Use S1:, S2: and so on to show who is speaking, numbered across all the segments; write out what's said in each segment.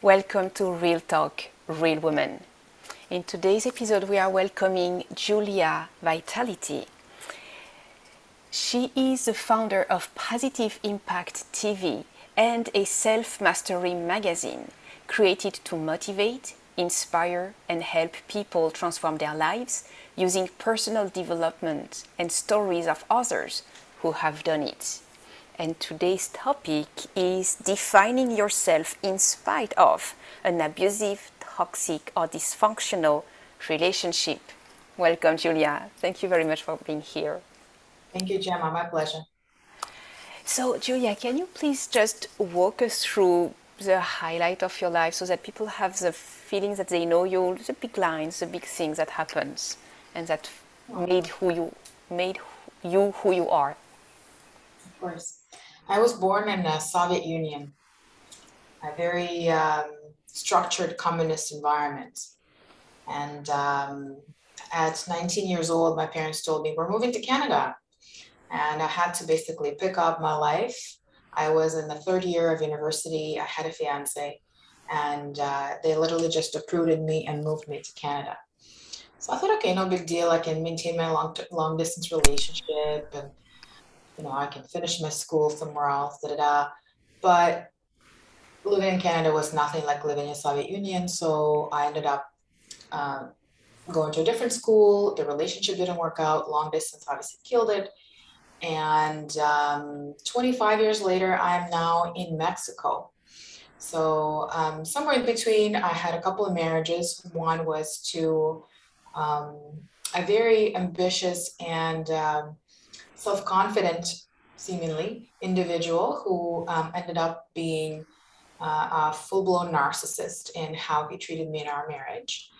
S1: Welcome to Real Talk, Real Woman. In today's episode, we are welcoming Julia Vitality. She is the founder of Positive Impact TV and a self mastery magazine created to motivate, inspire, and help people transform their lives using personal development and stories of others who have done it. And today's topic is defining yourself in spite of an abusive, toxic, or dysfunctional relationship. Welcome, Julia. Thank you very much for being here.
S2: Thank you, Gemma. My pleasure.
S1: So, Julia, can you please just walk us through the highlight of your life so that people have the feeling that they know you, the big lines, the big things that happens, and that made who you made you who you are?
S2: Of course. I was born in the Soviet Union, a very um, structured communist environment. And um, at 19 years old, my parents told me, We're moving to Canada. And I had to basically pick up my life. I was in the third year of university, I had a fiance, and uh, they literally just uprooted me and moved me to Canada. So I thought, okay, no big deal. I can maintain my long long distance relationship and you know, I can finish my school somewhere else, da da da. But living in Canada was nothing like living in the Soviet Union. So I ended up um, going to a different school. The relationship didn't work out. Long distance obviously killed it. And um, 25 years later, I'm now in Mexico. So um, somewhere in between, I had a couple of marriages. One was to um, a very ambitious and um, self confident, seemingly, individual who um, ended up being uh, a full blown narcissist in how he treated me in our marriage.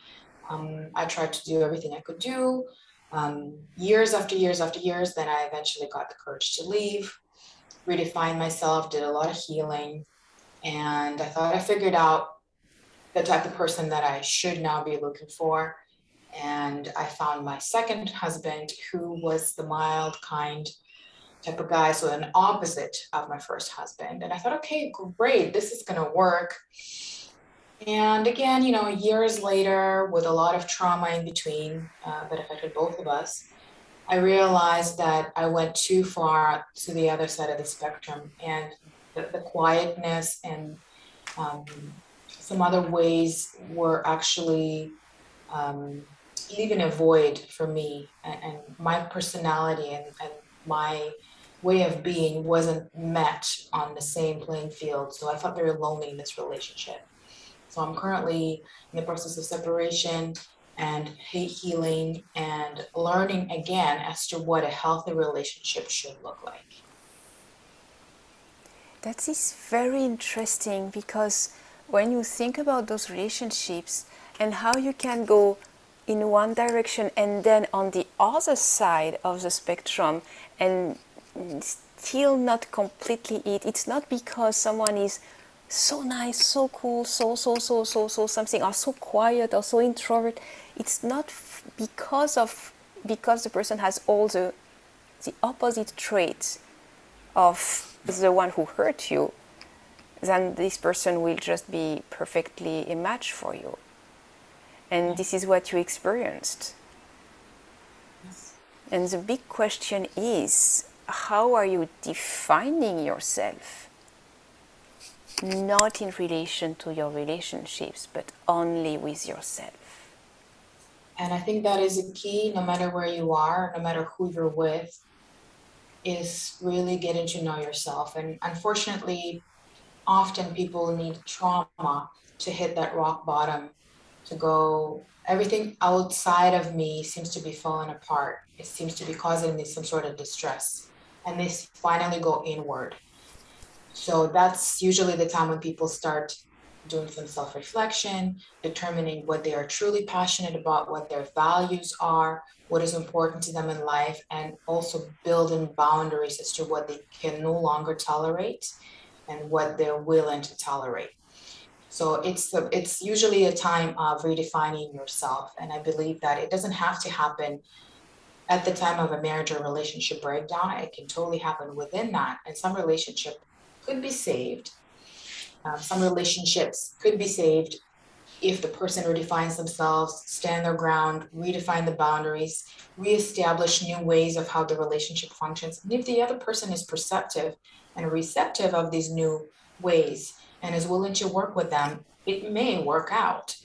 S2: Um, I tried to do everything I could do. Um, years after years after years, then I eventually got the courage to leave, redefine myself, did a lot of healing, and I thought I figured out the type of person that I should now be looking for and I found my second husband, who was the mild, kind type of guy, so an opposite of my first husband. And I thought, okay, great, this is going to work. And again, you know, years later, with a lot of trauma in between uh, that affected both of us, I realized that I went too far to the other side of the spectrum, and the, the quietness and um, some other ways were actually um, leaving a void for me and, and my personality and, and my way of being wasn't met on the same playing field. So I felt very lonely in this relationship. So I'm currently in the process of separation and hate healing and learning again as to what a healthy relationship should look like.
S1: That is very interesting because when you think about those relationships and how you can go in one direction and then on the other side of the spectrum and still not completely it. It's not because someone is so nice so cool so so so so so something or so quiet or so introvert. It's not because of because the person has all the the opposite traits of the one who hurt you then this person will just be perfectly a match for you and this is what you experienced. Yes. And the big question is how are you defining yourself? Not in relation to your relationships, but only with yourself.
S2: And I think that is a key, no matter where you are, no matter who you're with, is really getting to know yourself. And unfortunately, often people need trauma to hit that rock bottom to go everything outside of me seems to be falling apart. It seems to be causing me some sort of distress. And they finally go inward. So that's usually the time when people start doing some self-reflection determining what they are truly passionate about what their values are what is important to them in life and also building boundaries as to what they can no longer tolerate and what they're willing to tolerate so it's it's usually a time of redefining yourself, and I believe that it doesn't have to happen at the time of a marriage or relationship breakdown. It can totally happen within that, and some relationship could be saved. Um, some relationships could be saved if the person redefines themselves, stand their ground, redefine the boundaries, reestablish new ways of how the relationship functions. And if the other person is perceptive and receptive of these new ways and is willing to work with them, it may work out.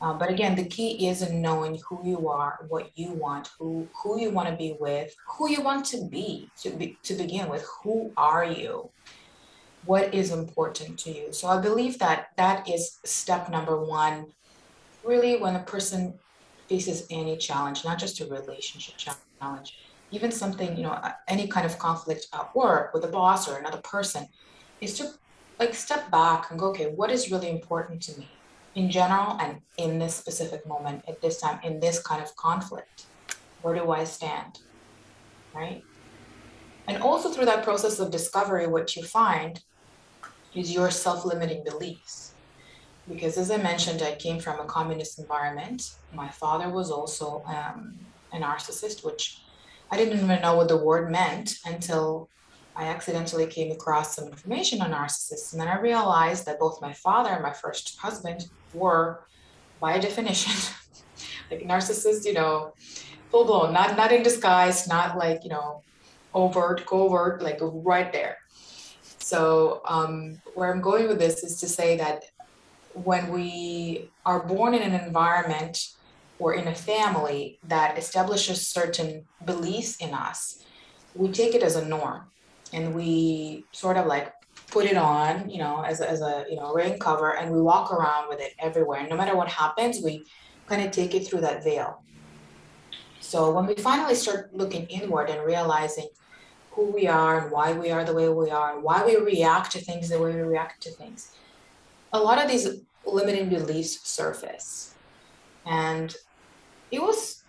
S2: Uh, but again, the key is in knowing who you are, what you want, who who you want to be with, who you want to be to be to begin with. Who are you? What is important to you? So I believe that that is step number one. Really, when a person faces any challenge, not just a relationship challenge, even something you know, any kind of conflict at work with a boss or another person, is to like step back and go, okay, what is really important to me? in general and in this specific moment at this time in this kind of conflict? Where do i stand? Right? And also through that process of discovery what you find is your self-limiting beliefs. Because as i mentioned i came from a communist environment. My father was also um, a narcissist which i didn't even know what the word meant until I accidentally came across some information on narcissists, and then I realized that both my father and my first husband were, by definition, like narcissists, you know, full blown, not not in disguise, not like you know, overt, covert, like right there. So um, where I'm going with this is to say that when we are born in an environment or in a family that establishes certain beliefs in us, we take it as a norm and we sort of like put it on, you know, as a, as a you know rain cover, and we walk around with it everywhere. No matter what happens, we kind of take it through that veil. So when we finally start looking inward and realizing who we are and why we are the way we are and why we react to things the way we react to things, a lot of these limiting beliefs surface. And it was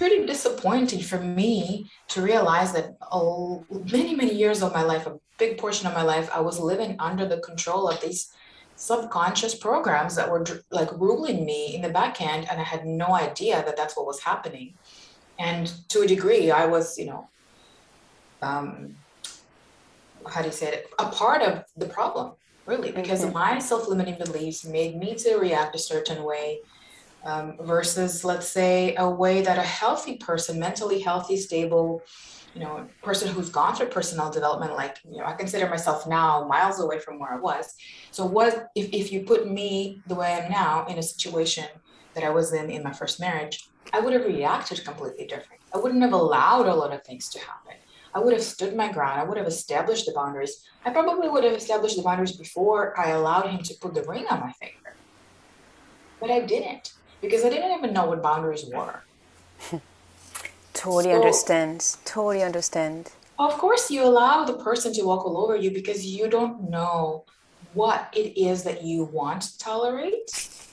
S2: pretty disappointing for me to realize that oh, many, many years of my life, a big portion of my life, I was living under the control of these subconscious programs that were like ruling me in the back end. and I had no idea that that's what was happening. And to a degree, I was, you know, um, how do you say it? A part of the problem, really, because my self-limiting beliefs made me to react a certain way um, versus, let's say, a way that a healthy person, mentally healthy, stable, you know, person who's gone through personal development, like, you know, I consider myself now miles away from where I was. So, what if, if you put me the way I am now in a situation that I was in in my first marriage, I would have reacted completely different. I wouldn't have allowed a lot of things to happen. I would have stood my ground. I would have established the boundaries. I probably would have established the boundaries before I allowed him to put the ring on my finger. But I didn't because I didn't even know what boundaries were.
S1: totally so, understand. Totally understand.
S2: Of course, you allow the person to walk all over you because you don't know what it is that you want to tolerate.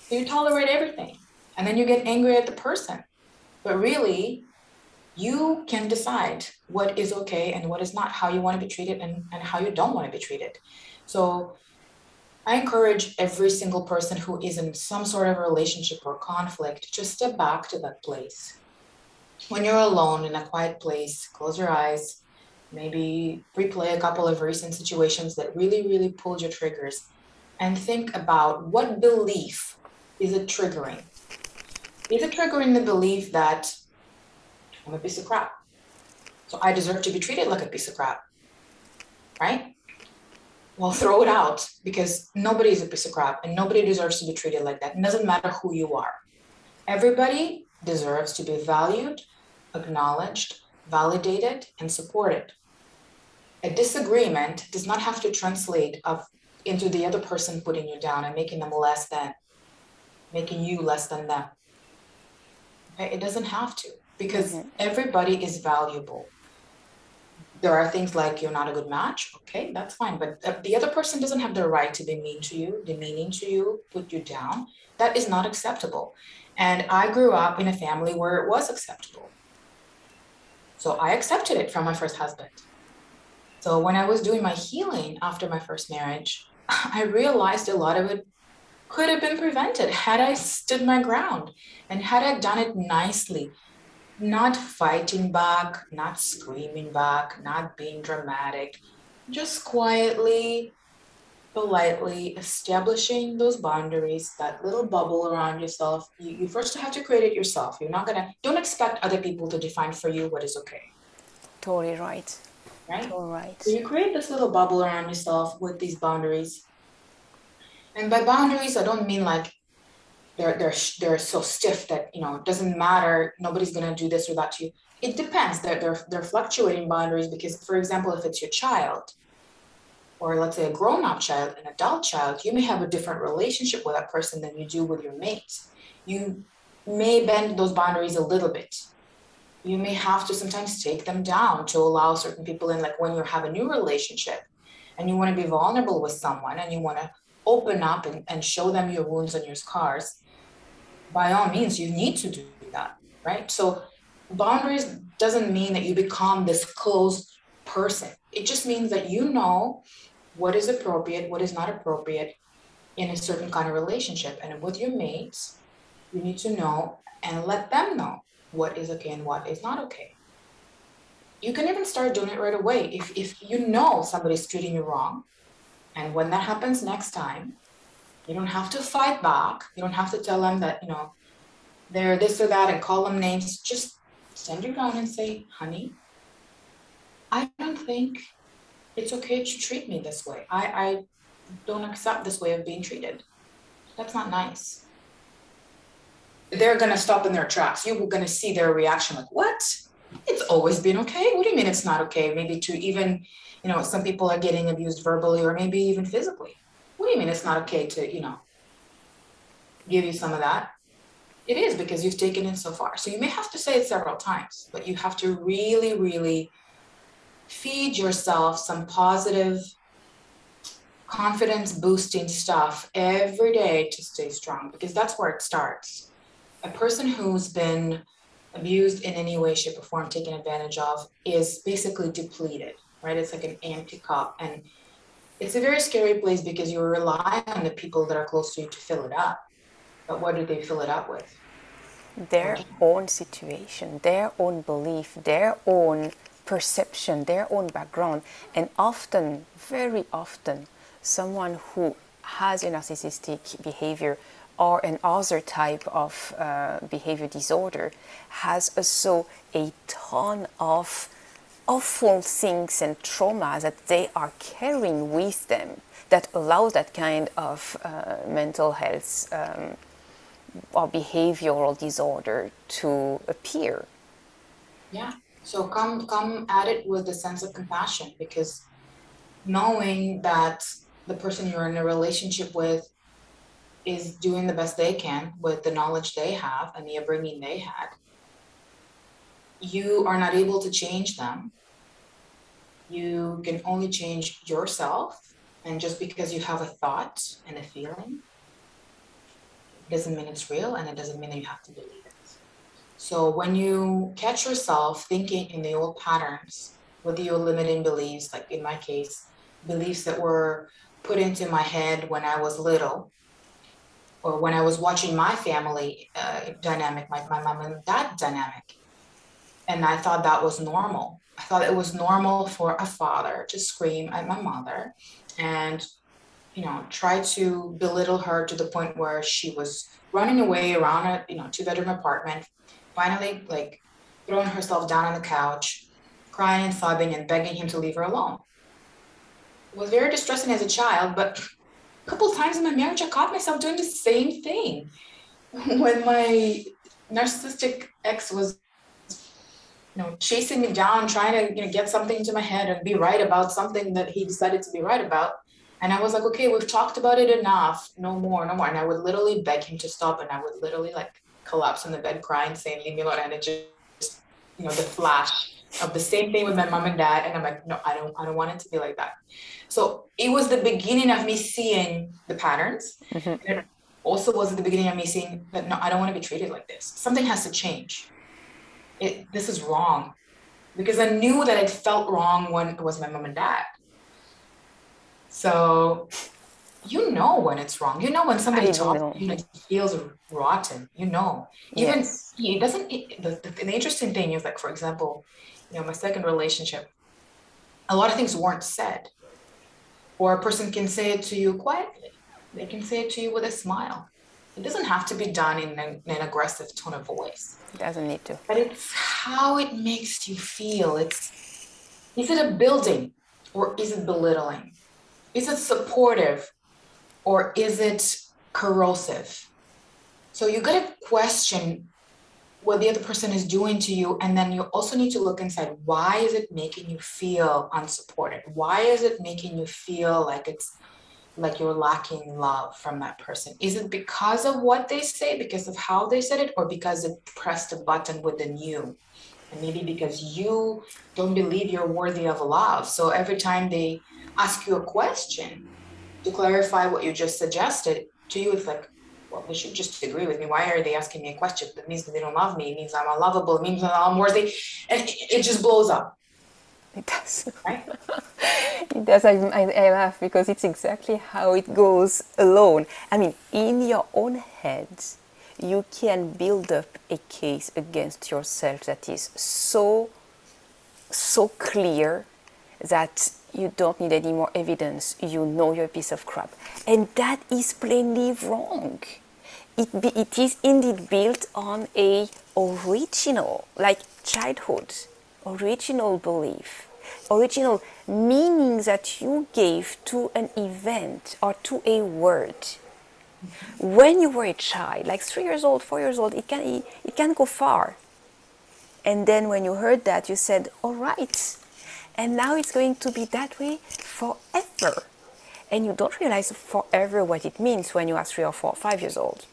S2: You tolerate everything. And then you get angry at the person. But really, you can decide what is okay and what is not, how you want to be treated and, and how you don't want to be treated. So I encourage every single person who is in some sort of relationship or conflict to step back to that place. When you're alone in a quiet place, close your eyes, maybe replay a couple of recent situations that really, really pulled your triggers, and think about what belief is it triggering? Is it triggering the belief that I'm a piece of crap? So I deserve to be treated like a piece of crap, right? Well, throw it out because nobody is a piece of crap and nobody deserves to be treated like that. It doesn't matter who you are. Everybody deserves to be valued, acknowledged, validated, and supported. A disagreement does not have to translate of, into the other person putting you down and making them less than, making you less than them. It doesn't have to because mm-hmm. everybody is valuable there are things like you're not a good match okay that's fine but the other person doesn't have the right to be mean to you demeaning to you put you down that is not acceptable. And i grew up in a family where it was acceptable. So i accepted it from my first husband. So when i was doing my healing after my first marriage i realized a lot of it could have been prevented had i stood my ground and had i done it nicely not fighting back, not screaming back, not being dramatic, just quietly politely establishing those boundaries, that little bubble around yourself. You, you first have to create it yourself. You're not gonna, don't expect other people to define for you what is okay.
S1: Totally right.
S2: Right?
S1: All right.
S2: So you create this little bubble around yourself with these boundaries. And by boundaries, I don't mean like they're they're they're so stiff that you know it doesn't matter. Nobody's gonna do this or that to you. It depends. They're they're they're fluctuating boundaries because, for example, if it's your child, or let's say a grown-up child, an adult child, you may have a different relationship with that person than you do with your mate. You may bend those boundaries a little bit. You may have to sometimes take them down to allow certain people in, like when you have a new relationship and you want to be vulnerable with someone and you want to open up and, and show them your wounds and your scars, by all means, you need to do that, right? So boundaries doesn't mean that you become this closed person. It just means that you know what is appropriate, what is not appropriate in a certain kind of relationship. And with your mates, you need to know and let them know what is okay and what is not okay. You can even start doing it right away. If, if you know somebody's treating you wrong, and when that happens next time, you don't have to fight back. You don't have to tell them that, you know, they're this or that and call them names. Just send your down and say, honey, I don't think it's okay to treat me this way. I, I don't accept this way of being treated. That's not nice. They're gonna stop in their tracks. You're gonna see their reaction like, what? It's always been okay. What do you mean it's not okay? Maybe to even, you know, some people are getting abused verbally or maybe even physically. What do you mean it's not okay to, you know, give you some of that? It is because you've taken it so far. So you may have to say it several times, but you have to really, really feed yourself some positive, confidence boosting stuff every day to stay strong because that's where it starts. A person who's been abused in any way, shape, or form, taken advantage of, is basically depleted, right? It's like an empty cup. And it's a very scary place because you rely on the people that are close to you to fill it up. But what do they fill it up with?
S1: Their own situation, their own belief, their own perception, their own background, and often, very often, someone who has a narcissistic behavior or an other type of uh, behavior disorder has also a ton of awful things and trauma that they are carrying with them that allows that kind of uh, mental health um, or behavioral disorder to appear.
S2: Yeah. So come come at it with a sense of compassion because knowing that the person you're in a relationship with is doing the best they can with the knowledge they have and the upbringing they had. You are not able to change them. You can only change yourself. And just because you have a thought and a feeling doesn't mean it's real and it doesn't mean that you have to believe it. So when you catch yourself thinking in the old patterns with old limiting beliefs, like in my case, beliefs that were put into my head when I was little, or when I was watching my family uh, dynamic, my, my mom and dad dynamic, and I thought that was normal. I thought it was normal for a father to scream at my mother and, you know, try to belittle her to the point where she was running away around a, you know, two bedroom apartment, finally like throwing herself down on the couch, crying and sobbing and begging him to leave her alone. It was very distressing as a child, but a couple times in my marriage, I caught myself doing the same thing. When my narcissistic ex was, you know, chasing me down, trying to you know, get something into my head and be right about something that he decided to be right about. And I was like, okay, we've talked about it enough. No more, no more. And I would literally beg him to stop. And I would literally like collapse in the bed crying, saying, leave me alone. And it just, you know, the flash of the same thing with my mom and dad. And I'm like, no, I don't, I don't want it to be like that. So it was the beginning of me seeing the patterns. Mm-hmm. And it also was at the beginning of me seeing that, no, I don't want to be treated like this. Something has to change. It, this is wrong because I knew that it felt wrong when it was my mom and dad. So you know when it's wrong. You know when somebody talks you know, feels rotten. You know, even yes. it doesn't. It, the, the, the interesting thing is like, for example, you know, my second relationship, a lot of things weren't said. Or a person can say it to you quietly. They can say it to you with a smile. It doesn't have to be done in an, in an aggressive tone of voice.
S1: It doesn't need to.
S2: But it's how it makes you feel. It's is it a building or is it belittling? Is it supportive or is it corrosive? So you got to question what the other person is doing to you and then you also need to look inside why is it making you feel unsupported why is it making you feel like it's like you're lacking love from that person is it because of what they say because of how they said it or because it pressed a button within you and maybe because you don't believe you're worthy of love so every time they ask you a question to clarify what you just suggested to you it's like well, they should just agree with me. Why are they asking me a question? That means that they don't love me. It means I'm unlovable. It means I'm worthy. And it just blows up.
S1: It does.
S2: Right?
S1: it does. I, I, I laugh because it's exactly how it goes alone. I mean, in your own head, you can build up a case against yourself that is so, so clear that you don't need any more evidence. You know you're a piece of crap. And that is plainly wrong. It, be, it is indeed built on a original, like childhood, original belief, original meaning that you gave to an event or to a word. When you were a child, like three years old, four years old, it can, it, can go far. And then when you heard that, you said, all right, and now it's going to be that way forever. And you don't realize forever what it means when you are three or four or five years old.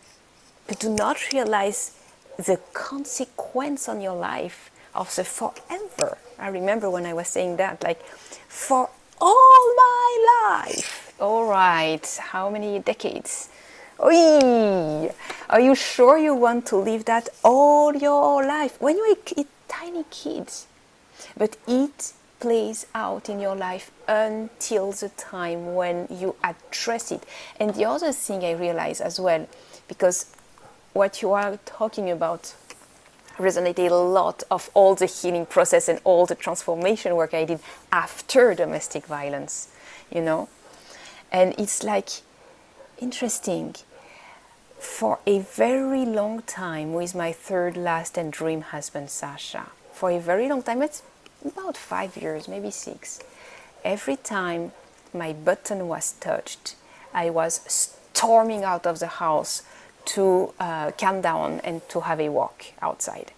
S1: You do not realize the consequence on your life the forever. I remember when I was saying that, like, for all my life. All right, how many decades? Oy! Are you sure you want to live that all your life? When you're a, a tiny kids, but it plays out in your life until the time when you address it. And the other thing I realize as well, because what you are talking about resonated a lot of all the healing process and all the transformation work I did after domestic violence, you know? And it's like interesting. For a very long time with my third, last, and dream husband, Sasha, for a very long time, it's about five years, maybe six, every time my button was touched, I was storming out of the house to uh, calm down and to have a walk outside.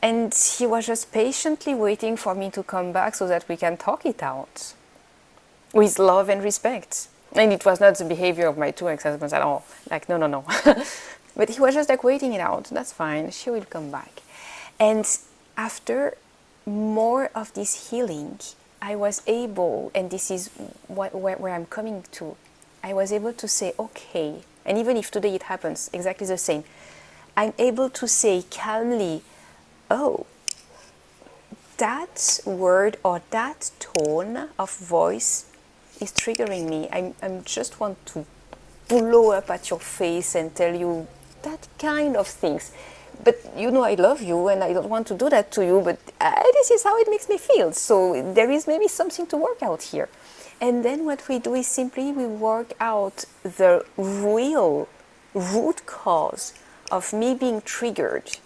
S1: And he was just patiently waiting for me to come back so that we can talk it out with love and respect. And it was not the behavior of my two ex husbands at all. Like, no, no, no. but he was just like waiting it out. That's fine. She will come back. And after more of this healing, I was able, and this is what, where, where I'm coming to, I was able to say, okay, and even if today it happens exactly the same, I'm able to say calmly, oh, that word or that tone of voice is triggering me. I I'm just want to blow up at your face and tell you that kind of things but you know I love you and I don't want to do that to you, but uh, this is how it makes me feel. So there is maybe something to work out here. And then what we do is simply we work out the real root cause of me being triggered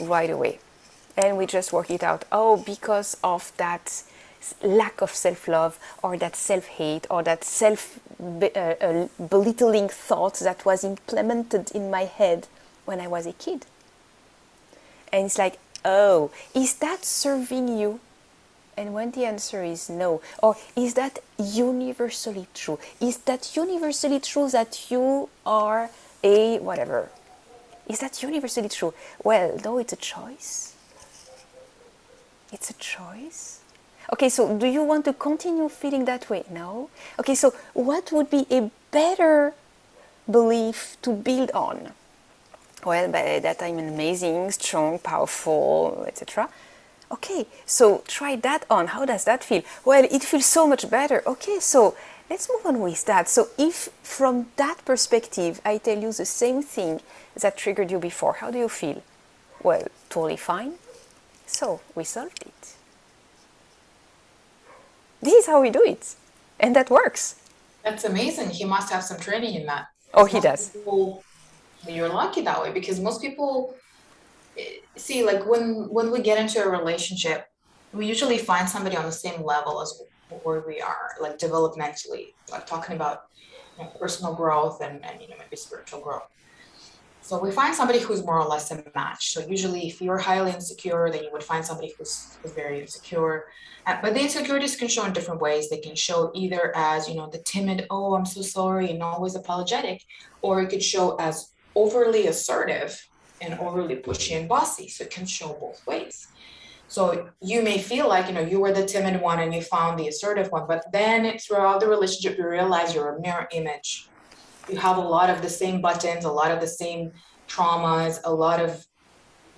S1: right away. And we just work it out. Oh, because of that lack of self love or that self hate or that self uh, uh, belittling thought that was implemented in my head when I was a kid. And it's like, oh, is that serving you? And when the answer is no, or is that universally true? Is that universally true that you are a whatever? Is that universally true? Well, no, it's a choice. It's a choice. Okay, so do you want to continue feeling that way? No. Okay, so what would be a better belief to build on? well, by that I'm amazing, strong, powerful, etc. Okay, so try that on. How does that feel? Well, it feels so much better. Okay, so let's move on with that. So, if from that perspective I tell you the same thing that triggered you before, how do you feel? Well, totally fine. So, we solved it. this is how we do it. And that works.
S2: That's amazing. He must have some training in that.
S1: Oh, he does.
S2: People, you're lucky that way because most people see like when when we get into a relationship, we usually find somebody on the same level as where we are, like developmentally, like talking about you know, personal growth and, and you know maybe spiritual growth. So we find somebody who's more or less a match. So usually, if you're highly insecure, then you would find somebody who's, who's very insecure. Uh, but the insecurities can show in different ways. They can show either as you know the timid, oh, I'm so sorry, and always apologetic, or it could show as overly assertive and overly pushy and bossy. So it can show both ways. So you may feel like you know you were the timid one and you found the assertive one, but then throughout the relationship you realize you're a mirror image. You have a lot of the same buttons, a lot of the same traumas, a lot of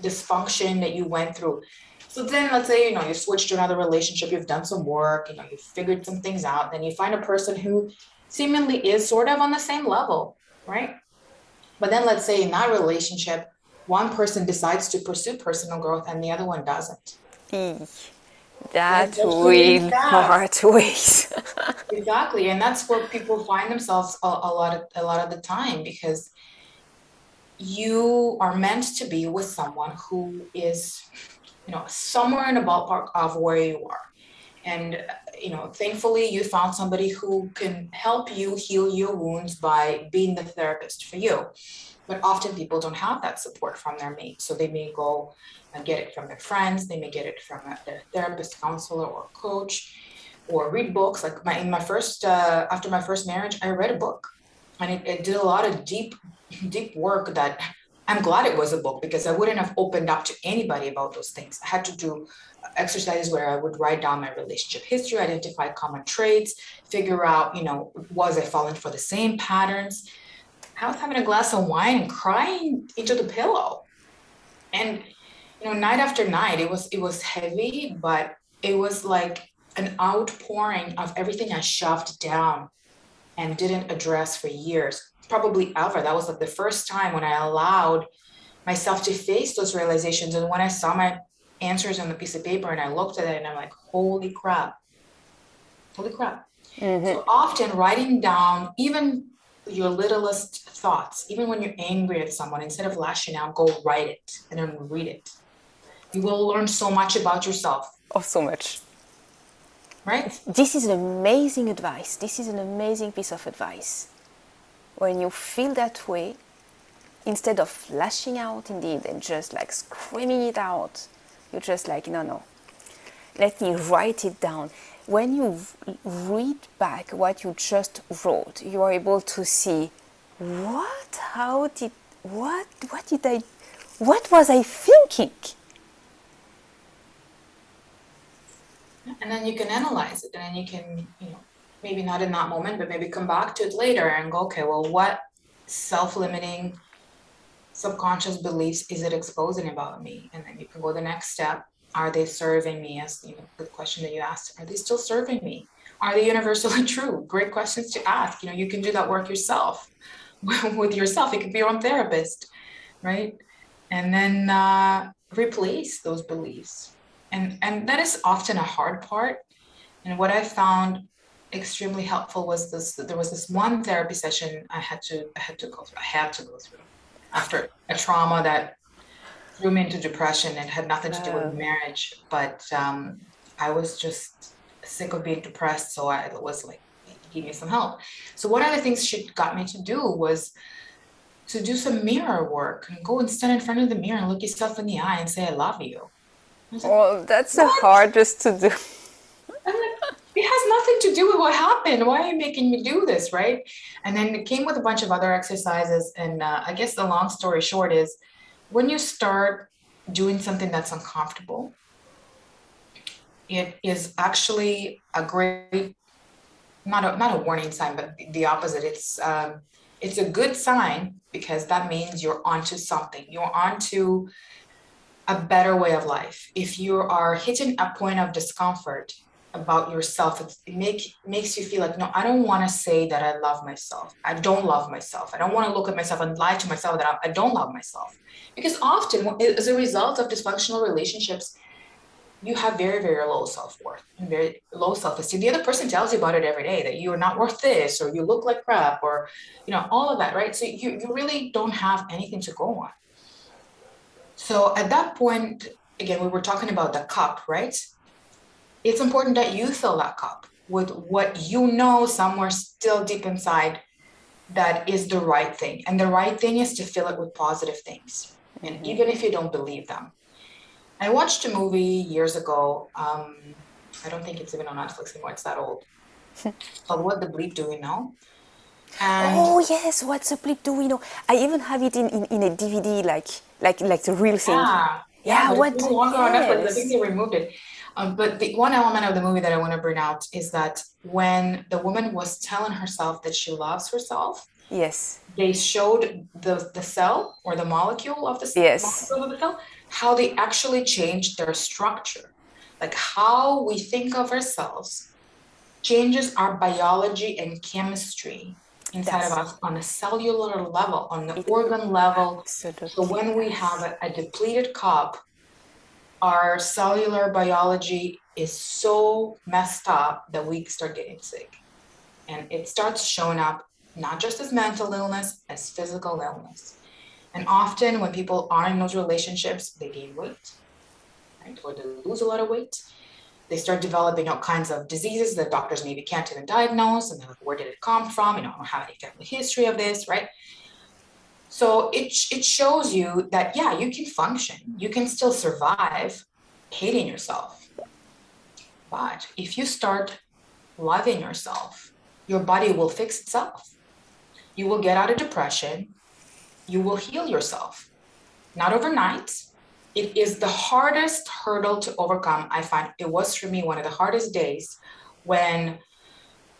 S2: dysfunction that you went through. So then let's say you know you switched to another relationship, you've done some work, you know you've figured some things out, then you find a person who seemingly is sort of on the same level, right? But then let's say in that relationship, one person decides to pursue personal growth and the other one doesn't
S1: that will part ways.
S2: exactly, and that's where people find themselves a, a lot of a lot of the time because you are meant to be with someone who is, you know, somewhere in the ballpark of where you are. And, you know, thankfully you found somebody who can help you heal your wounds by being the therapist for you. But often people don't have that support from their mate. So they may go and get it from their friends, they may get it from their therapist, counselor, or coach, or read books. Like my in my first uh, after my first marriage, I read a book, and it, it did a lot of deep, deep work that I'm glad it was a book because I wouldn't have opened up to anybody about those things. I had to do exercises where I would write down my relationship history, identify common traits, figure out, you know, was I falling for the same patterns? I was having a glass of wine and crying into the pillow. And you know, night after night, it was it was heavy, but it was like an outpouring of everything I shoved down and didn't address for years, probably ever. That was like the first time when I allowed myself to face those realizations. And when I saw my answers on the piece of paper and I looked at it and I'm like, holy crap, holy crap. Mm-hmm. So often writing down even your littlest thoughts, even when you're angry at someone, instead of lashing out, go write it and then read it. You will learn so much about yourself.
S1: Oh, so much.
S2: Right?
S1: This is an amazing advice. This is an amazing piece of advice. When you feel that way, instead of lashing out indeed and just like screaming it out, you're just like, no, no, let me write it down when you read back what you just wrote, you are able to see what, how did, what, what did I, what was I thinking?
S2: And then you can analyze it, and then you can, you know, maybe not in that moment, but maybe come back to it later and go, okay, well, what self-limiting subconscious beliefs is it exposing about me? And then you can go the next step are they serving me? As you know the question that you asked. Are they still serving me? Are they universally true? Great questions to ask. You know you can do that work yourself with yourself. You could be your own therapist right? And then uh, replace those beliefs. And and that is often a hard part. And what i found extremely helpful was this there was this one therapy session i had to i had to go through i had to go through after a trauma that threw me into depression. It had nothing to do with marriage, but um, I was just sick of being depressed. So I was like, give me some help. So one of the things she got me to do was to do some mirror work and go and stand in front of the mirror and look yourself in the eye and say, I love you.
S1: I well, that's what? the hardest to do.
S2: Like, it has nothing to do with what happened. Why are you making me do this? Right. And then it came with a bunch of other exercises. And uh, I guess the long story short is when you start doing something that's uncomfortable, it is actually a great not a not a warning sign, but the opposite. It's um, it's a good sign because that means you're onto something. You're onto a better way of life. If you are hitting a point of discomfort, about yourself it make, makes you feel like no i don't want to say that i love myself i don't love myself i don't want to look at myself and lie to myself that I, I don't love myself because often as a result of dysfunctional relationships you have very, very low self worth and very low self esteem. The other person tells you about it every day that you are not worth this, or you look like crap, or you know all of that, right? So you you really don't have anything to go on. So at that point, again, we were talking about the cup, right? It's important that you fill that cup with what you know somewhere still deep inside that is the right thing. And the right thing is to fill it with positive things. And mm-hmm. even if you don't believe them. I watched a movie years ago. Um, I don't think it's even on Netflix anymore. It's that old. called What the Bleep Do We Know?
S1: And oh yes, what the bleep do we know? I even have it in, in, in a DVD, like like like the real thing.
S2: Yeah, yeah. yeah what? Longer yes. on Netflix. I think they removed it. Um, but the one element of the movie that I want to bring out is that when the woman was telling herself that she loves herself,
S1: yes,
S2: they showed the the cell or the molecule of the
S1: yes.
S2: of the cell how they actually changed their structure, like how we think of ourselves changes our biology and chemistry inside of us on a cellular level, on the organ level. Absolutely. So when we have a, a depleted cup, our cellular biology is so messed up that we start getting sick. And it starts showing up not just as mental illness, as physical illness. And often when people are in those relationships, they gain weight, right? Or they lose a lot of weight. They start developing all kinds of diseases that doctors maybe can't even diagnose. And they're like, where did it come from? You know, I don't have any family history of this, right? So it, it shows you that, yeah, you can function. You can still survive hating yourself. But if you start loving yourself, your body will fix itself. You will get out of depression. You will heal yourself. Not overnight. It is the hardest hurdle to overcome. I find it was for me one of the hardest days when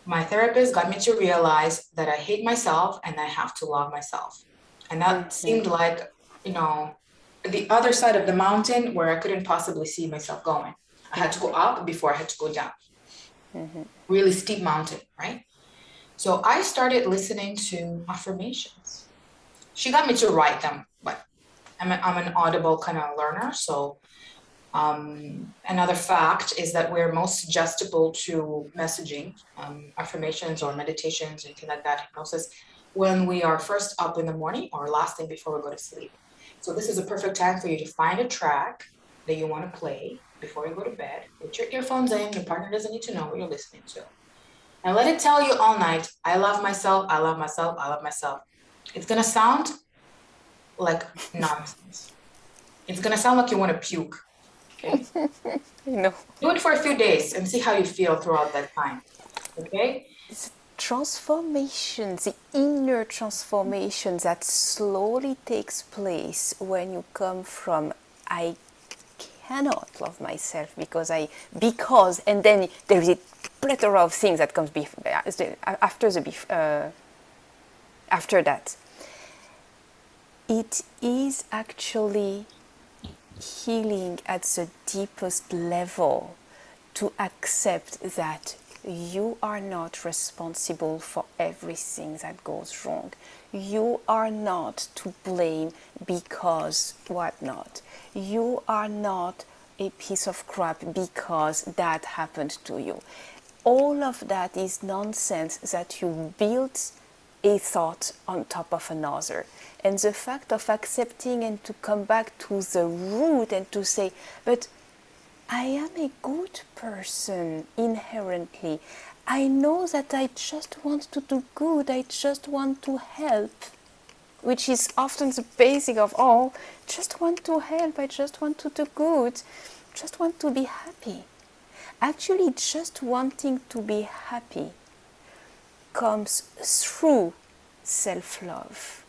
S2: my therapist got me to realize that I hate myself and I have to love myself. And that mm-hmm. seemed like, you know, the other side of the mountain where I couldn't possibly see myself going. I had to go up before I had to go down. Mm-hmm. Really steep mountain, right? So I started listening to affirmations. She got me to write them, but I'm, a, I'm an audible kind of learner. So um, another fact is that we're most suggestible to messaging, um, affirmations or meditations, anything like that, hypnosis, when we are first up in the morning or last thing before we go to sleep. So this is a perfect time for you to find a track that you want to play before you go to bed. Put your earphones in. Your partner doesn't need to know what you're listening to. And let it tell you all night, I love myself, I love myself, I love myself. It's gonna sound like nonsense. It's gonna sound like you want to puke. Okay?
S1: no.
S2: Do it for a few days and see how you feel throughout that time. Okay?
S1: Transformation, the inner transformation that slowly takes place when you come from I cannot love myself because I because and then there is a plethora of things that comes before after the uh, after that. It is actually healing at the deepest level to accept that you are not responsible for everything that goes wrong. You are not to blame because what not. You are not a piece of crap because that happened to you. All of that is nonsense that you built a thought on top of another. And the fact of accepting and to come back to the root and to say, but I am a good person inherently. I know that I just want to do good, I just want to help, which is often the basic of all. Just want to help, I just want to do good, just want to be happy. Actually, just wanting to be happy comes through self love.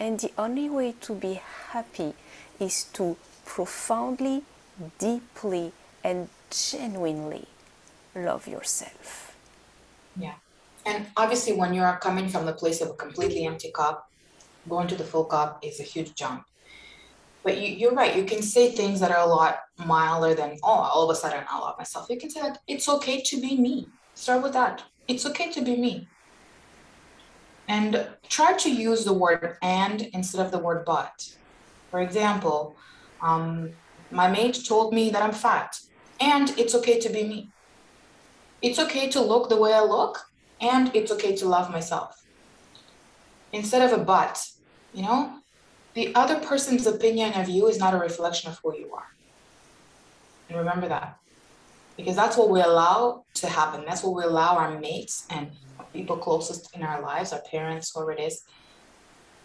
S1: And the only way to be happy is to profoundly deeply and genuinely love yourself.
S2: Yeah. And obviously, when you are coming from the place of a completely empty cup, going to the full cup is a huge jump. But you, are right. You can say things that are a lot milder than, oh, all of a sudden I love myself. You can say that it's okay to be me. Start with that. It's okay to be me. And try to use the word and instead of the word but. For example, um, my mate told me that I'm fat. and it's okay to be me. It's okay to look the way I look, and it's okay to love myself. Instead of a but, you know, the other person's opinion of you is not a reflection of who you are. And remember that. Because that's what we allow to happen. That's what we allow our mates and people closest in our lives, our parents, whoever it is,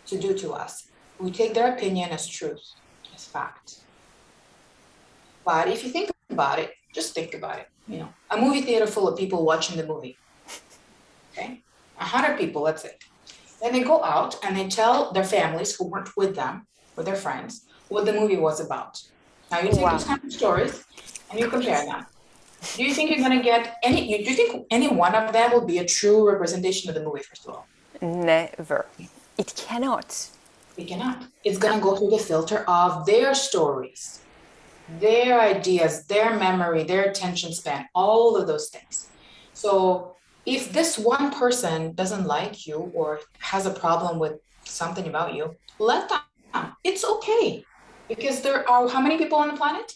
S2: to do to us. We take their opinion as truth, as fact. But if you think about it, just think about it. You know, a movie theater full of people watching the movie. Okay, a hundred people, let's say. Then they go out and they tell their families who weren't with them, with their friends, what the movie was about. Now you take wow. those kind of stories and you compare them. Do you think you're gonna get any? Do you think any one of them will be a true representation of the movie? First of all,
S1: never. It cannot.
S2: It cannot. It's gonna go through the filter of their stories their ideas, their memory, their attention span, all of those things. So if this one person doesn't like you or has a problem with something about you, let them. It's okay. Because there are how many people on the planet?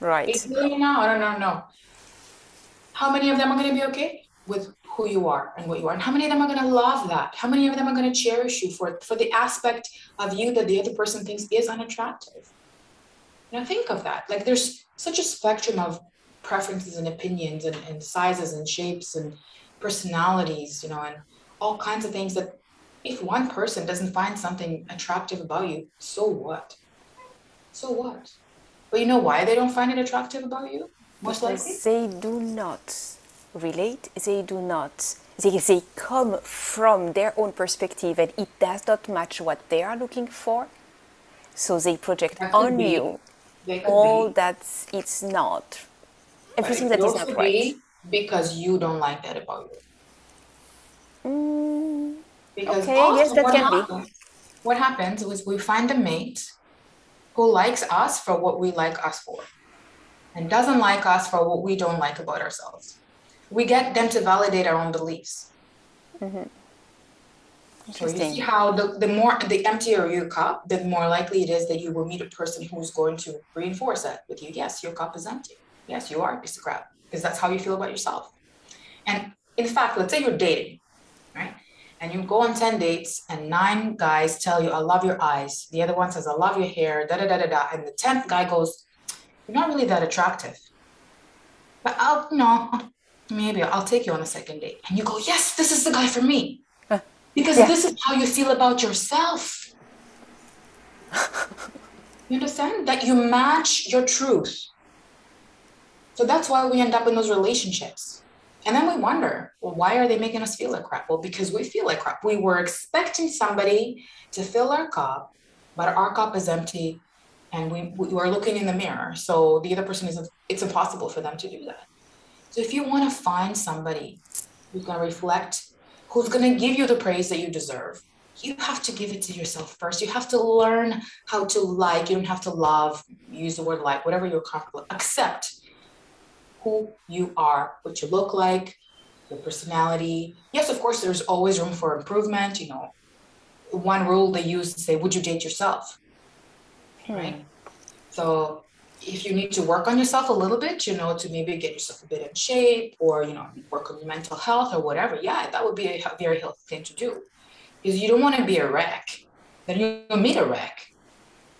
S1: Right.
S2: Eight billion now. I don't know. No. How many of them are going to be okay with who you are and what you are? And how many of them are going to love that? How many of them are going to cherish you for for the aspect of you that the other person thinks is unattractive? Now think of that. Like there's such a spectrum of preferences and opinions and, and sizes and shapes and personalities, you know, and all kinds of things that if one person doesn't find something attractive about you, so what? So what? But you know why they don't find it attractive about you?
S1: Most because likely? they do not relate, they do not they, they come from their own perspective and it does not match what they are looking for. So they project on be. you all be. that it's not. Everything that is not right.
S2: because you don't like that about
S1: you. Mm, because okay yes that can happens, be
S2: what happens is we find a mate who likes us for what we like us for and doesn't like us for what we don't like about ourselves. We get them to validate our own beliefs. Mm-hmm. So you see how the, the more the emptier your cup, the more likely it is that you will meet a person who's going to reinforce that with you. Yes, your cup is empty. Yes, you are a piece of crap because that's how you feel about yourself. And in fact, let's say you're dating, right? And you go on 10 dates and nine guys tell you, I love your eyes. The other one says, I love your hair, da da da da da. And the 10th guy goes, You're not really that attractive. But I'll, no, maybe I'll take you on a second date. And you go, Yes, this is the guy for me because yeah. this is how you feel about yourself. you understand? That you match your truth. So that's why we end up in those relationships. And then we wonder, well, why are they making us feel like crap? Well, because we feel like crap. We were expecting somebody to fill our cup, but our cup is empty and we, we are looking in the mirror. So the other person is, it's impossible for them to do that. So if you want to find somebody who's going to reflect who's going to give you the praise that you deserve. You have to give it to yourself first. You have to learn how to like. You don't have to love, use the word like, whatever you're comfortable. With. Accept who you are, what you look like, your personality. Yes, of course, there's always room for improvement. You know, one rule they use to say, Would you date yourself? Hmm. Right? So if you need to work on yourself a little bit, you know, to maybe get yourself a bit in shape or, you know, work on your mental health or whatever, yeah, that would be a very healthy thing to do. Because you don't want to be a wreck. Then you'll meet a wreck,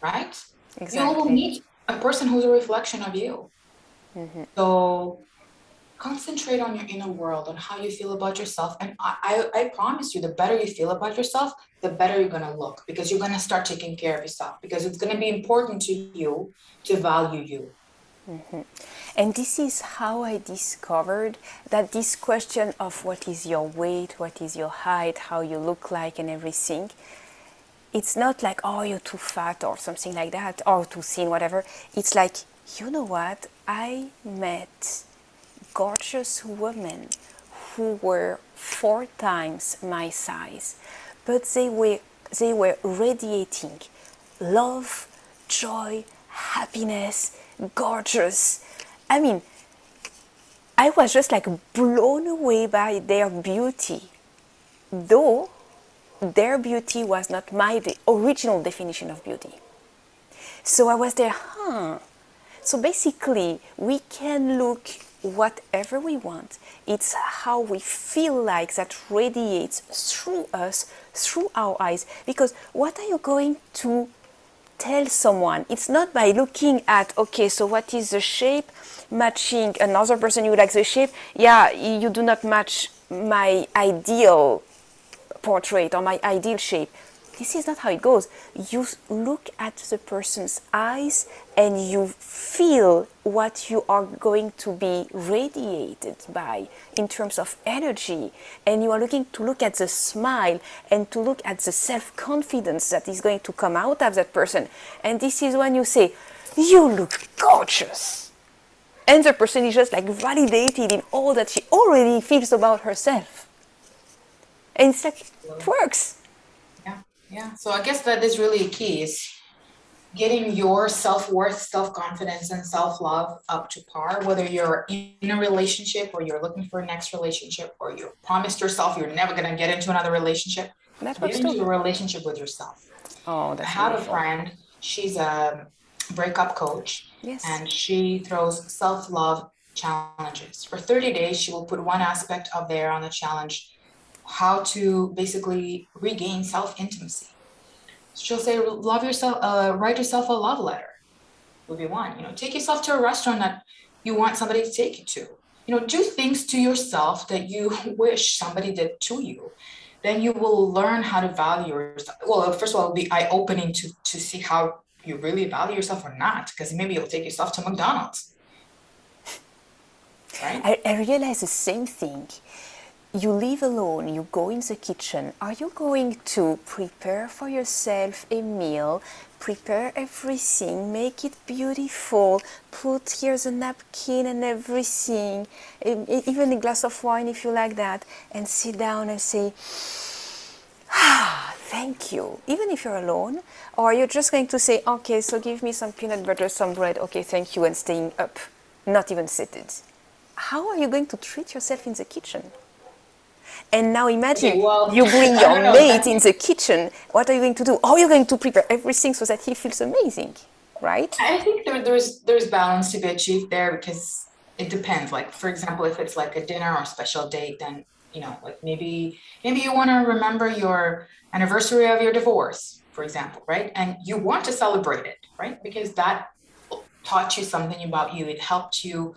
S2: right? Exactly. You will meet a person who's a reflection of you. Mm-hmm. So concentrate on your inner world, on how you feel about yourself. And I, I, promise you, the better you feel about yourself, the better you're going to look because you're going to start taking care of yourself because it's going to be important to you to value you.
S1: Mm-hmm. And this is how I discovered that this question of what is your weight, what is your height, how you look like, and everything, it's not like, oh, you're too fat or something like that, or too thin, whatever. It's like, you know what? I met gorgeous women who were four times my size, but they were, they were radiating love, joy, happiness, gorgeous. I mean, I was just like blown away by their beauty, though their beauty was not my de- original definition of beauty. So I was there, huh? So basically, we can look whatever we want. It's how we feel like that radiates through us, through our eyes. Because what are you going to tell someone? It's not by looking at, okay, so what is the shape matching another person you like the shape? Yeah, you do not match my ideal portrait or my ideal shape this is not how it goes. You look at the person's eyes and you feel what you are going to be radiated by in terms of energy. And you are looking to look at the smile and to look at the self confidence that is going to come out of that person. And this is when you say, You look gorgeous. And the person is just like validated in all that she already feels about herself. And it's like, it works
S2: yeah. So I guess that is really key is getting your self-worth, self-confidence, and self-love up to par, whether you're in a relationship or you're looking for a next relationship or you promised yourself you're never gonna get into another relationship. That get into a relationship with yourself.
S1: Oh, that's
S2: I have a friend, she's a breakup coach.
S1: Yes.
S2: And she throws self-love challenges. For 30 days, she will put one aspect of there on the challenge how to basically regain self intimacy. She'll say, love yourself, uh, write yourself a love letter. Would be one. You know, take yourself to a restaurant that you want somebody to take you to. You know, do things to yourself that you wish somebody did to you. Then you will learn how to value yourself. Well, first of all, it'll be eye opening to to see how you really value yourself or not, because maybe you'll take yourself to McDonald's.
S1: Right? I, I realize the same thing you live alone, you go in the kitchen, are you going to prepare for yourself a meal, prepare everything, make it beautiful, put here the napkin and everything, even a glass of wine if you like that, and sit down and say, ah, thank you, even if you're alone, or you're just going to say, okay, so give me some peanut butter, some bread, okay, thank you, and staying up, not even seated. How are you going to treat yourself in the kitchen? And now imagine okay, well, you bring your mate in the kitchen. What are you going to do? Oh, you're going to prepare everything so that he feels amazing, right?
S2: I think there, there's there's balance to be achieved there because it depends. Like for example, if it's like a dinner or a special date, then you know, like maybe maybe you want to remember your anniversary of your divorce, for example, right? And you want to celebrate it, right? Because that taught you something about you. It helped you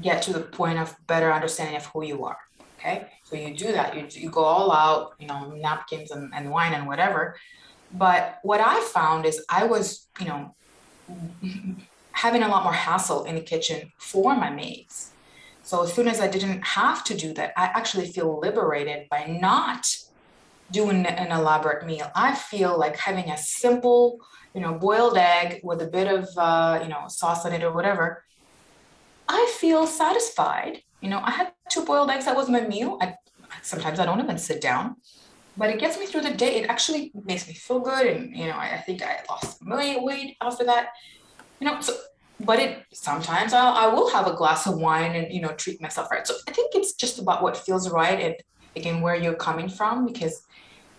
S2: get to the point of better understanding of who you are. Okay. So you do that, you, you go all out, you know, napkins and, and wine and whatever. But what I found is I was, you know, having a lot more hassle in the kitchen for my maids. So as soon as I didn't have to do that, I actually feel liberated by not doing an elaborate meal. I feel like having a simple, you know, boiled egg with a bit of, uh, you know, sauce in it or whatever. I feel satisfied you know, I had two boiled eggs. That was my meal. I, sometimes I don't even sit down, but it gets me through the day. It actually makes me feel good. And, you know, I, I think I lost a million weight after that. You know, so, but it sometimes I'll, I will have a glass of wine and, you know, treat myself right. So I think it's just about what feels right and again, where you're coming from because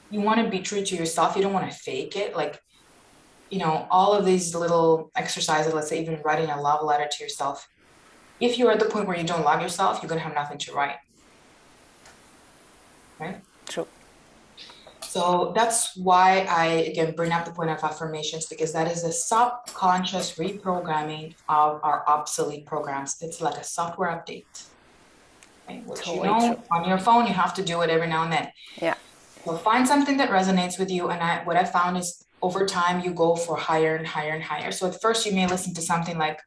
S2: you want to be true to yourself. You don't want to fake it. Like, you know, all of these little exercises, let's say even writing a love letter to yourself, if you're at the point where you don't love yourself, you're going to have nothing to write. Right?
S1: True.
S2: So that's why I again bring up the point of affirmations because that is a subconscious reprogramming of our obsolete programs. It's like a software update. Right? Which totally you know true. on your phone, you have to do it every now and then.
S1: Yeah.
S2: So find something that resonates with you. And I what I found is over time you go for higher and higher and higher. So at first you may listen to something like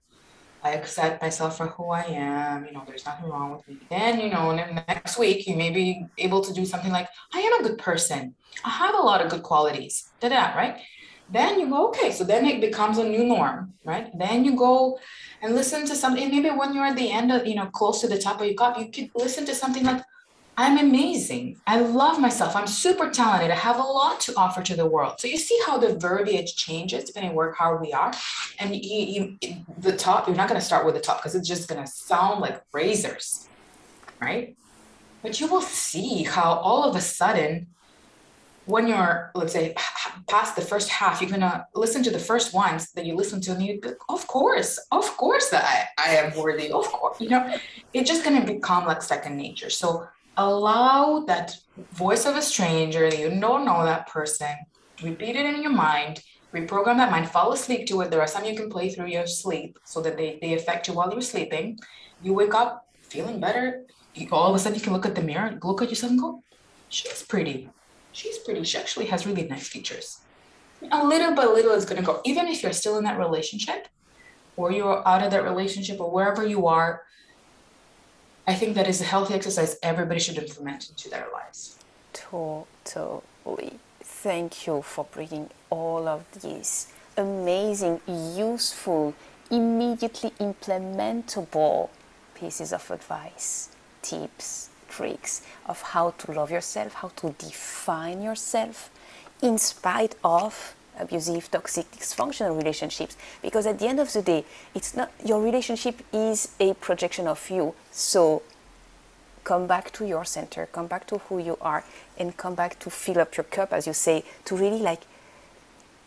S2: I accept myself for who I am. You know, there's nothing wrong with me. Then, you know, and then next week you may be able to do something like, I am a good person. I have a lot of good qualities. Da da, right? Then you go, okay, so then it becomes a new norm, right? Then you go and listen to something. Maybe when you're at the end of, you know, close to the top of your cup, you could listen to something like, I'm amazing. I love myself. I'm super talented. I have a lot to offer to the world. So you see how the verbiage changes depending where how we are. And you, you the top, you're not going to start with the top because it's just going to sound like razors, right? But you will see how all of a sudden when you're, let's say, past the first half, you're gonna listen to the first ones that you listen to, and you, of course, of course, that I, I am worthy. Of course, you know, it's just gonna become like second nature. So allow that voice of a stranger you don't know that person repeat it in your mind reprogram that mind fall asleep to it. There are some you can play through your sleep so that they, they affect you while you're sleeping. You wake up feeling better. You, all of a sudden you can look at the mirror look at yourself and go she's pretty. She's pretty. She actually has really nice features. A little by little is going to go. Even if you're still in that relationship or you're out of that relationship or wherever you are I think that is a healthy exercise everybody should implement into their lives.
S1: Totally. Thank you for bringing all of these amazing, useful, immediately implementable pieces of advice, tips, tricks of how to love yourself, how to define yourself in spite of abusive, toxic, dysfunctional relationships. Because at the end of the day, it's not your relationship is a projection of you. So come back to your center, come back to who you are, and come back to fill up your cup, as you say, to really like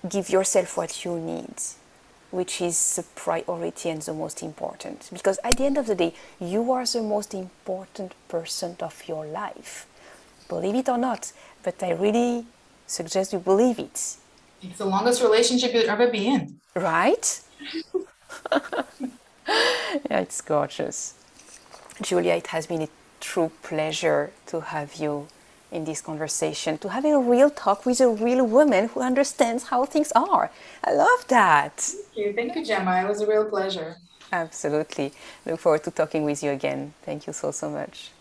S1: give yourself what you need, which is the priority and the most important. Because at the end of the day, you are the most important person of your life. Believe it or not, but I really suggest you believe it
S2: it's the longest relationship you'll ever be in.
S1: Right? yeah, it's gorgeous. Julia, it has been a true pleasure to have you in this conversation, to have a real talk with a real woman who understands how things are. I love that.
S2: Thank you. Thank you, Gemma. It was a real pleasure.
S1: Absolutely. Look forward to talking with you again. Thank you so, so much.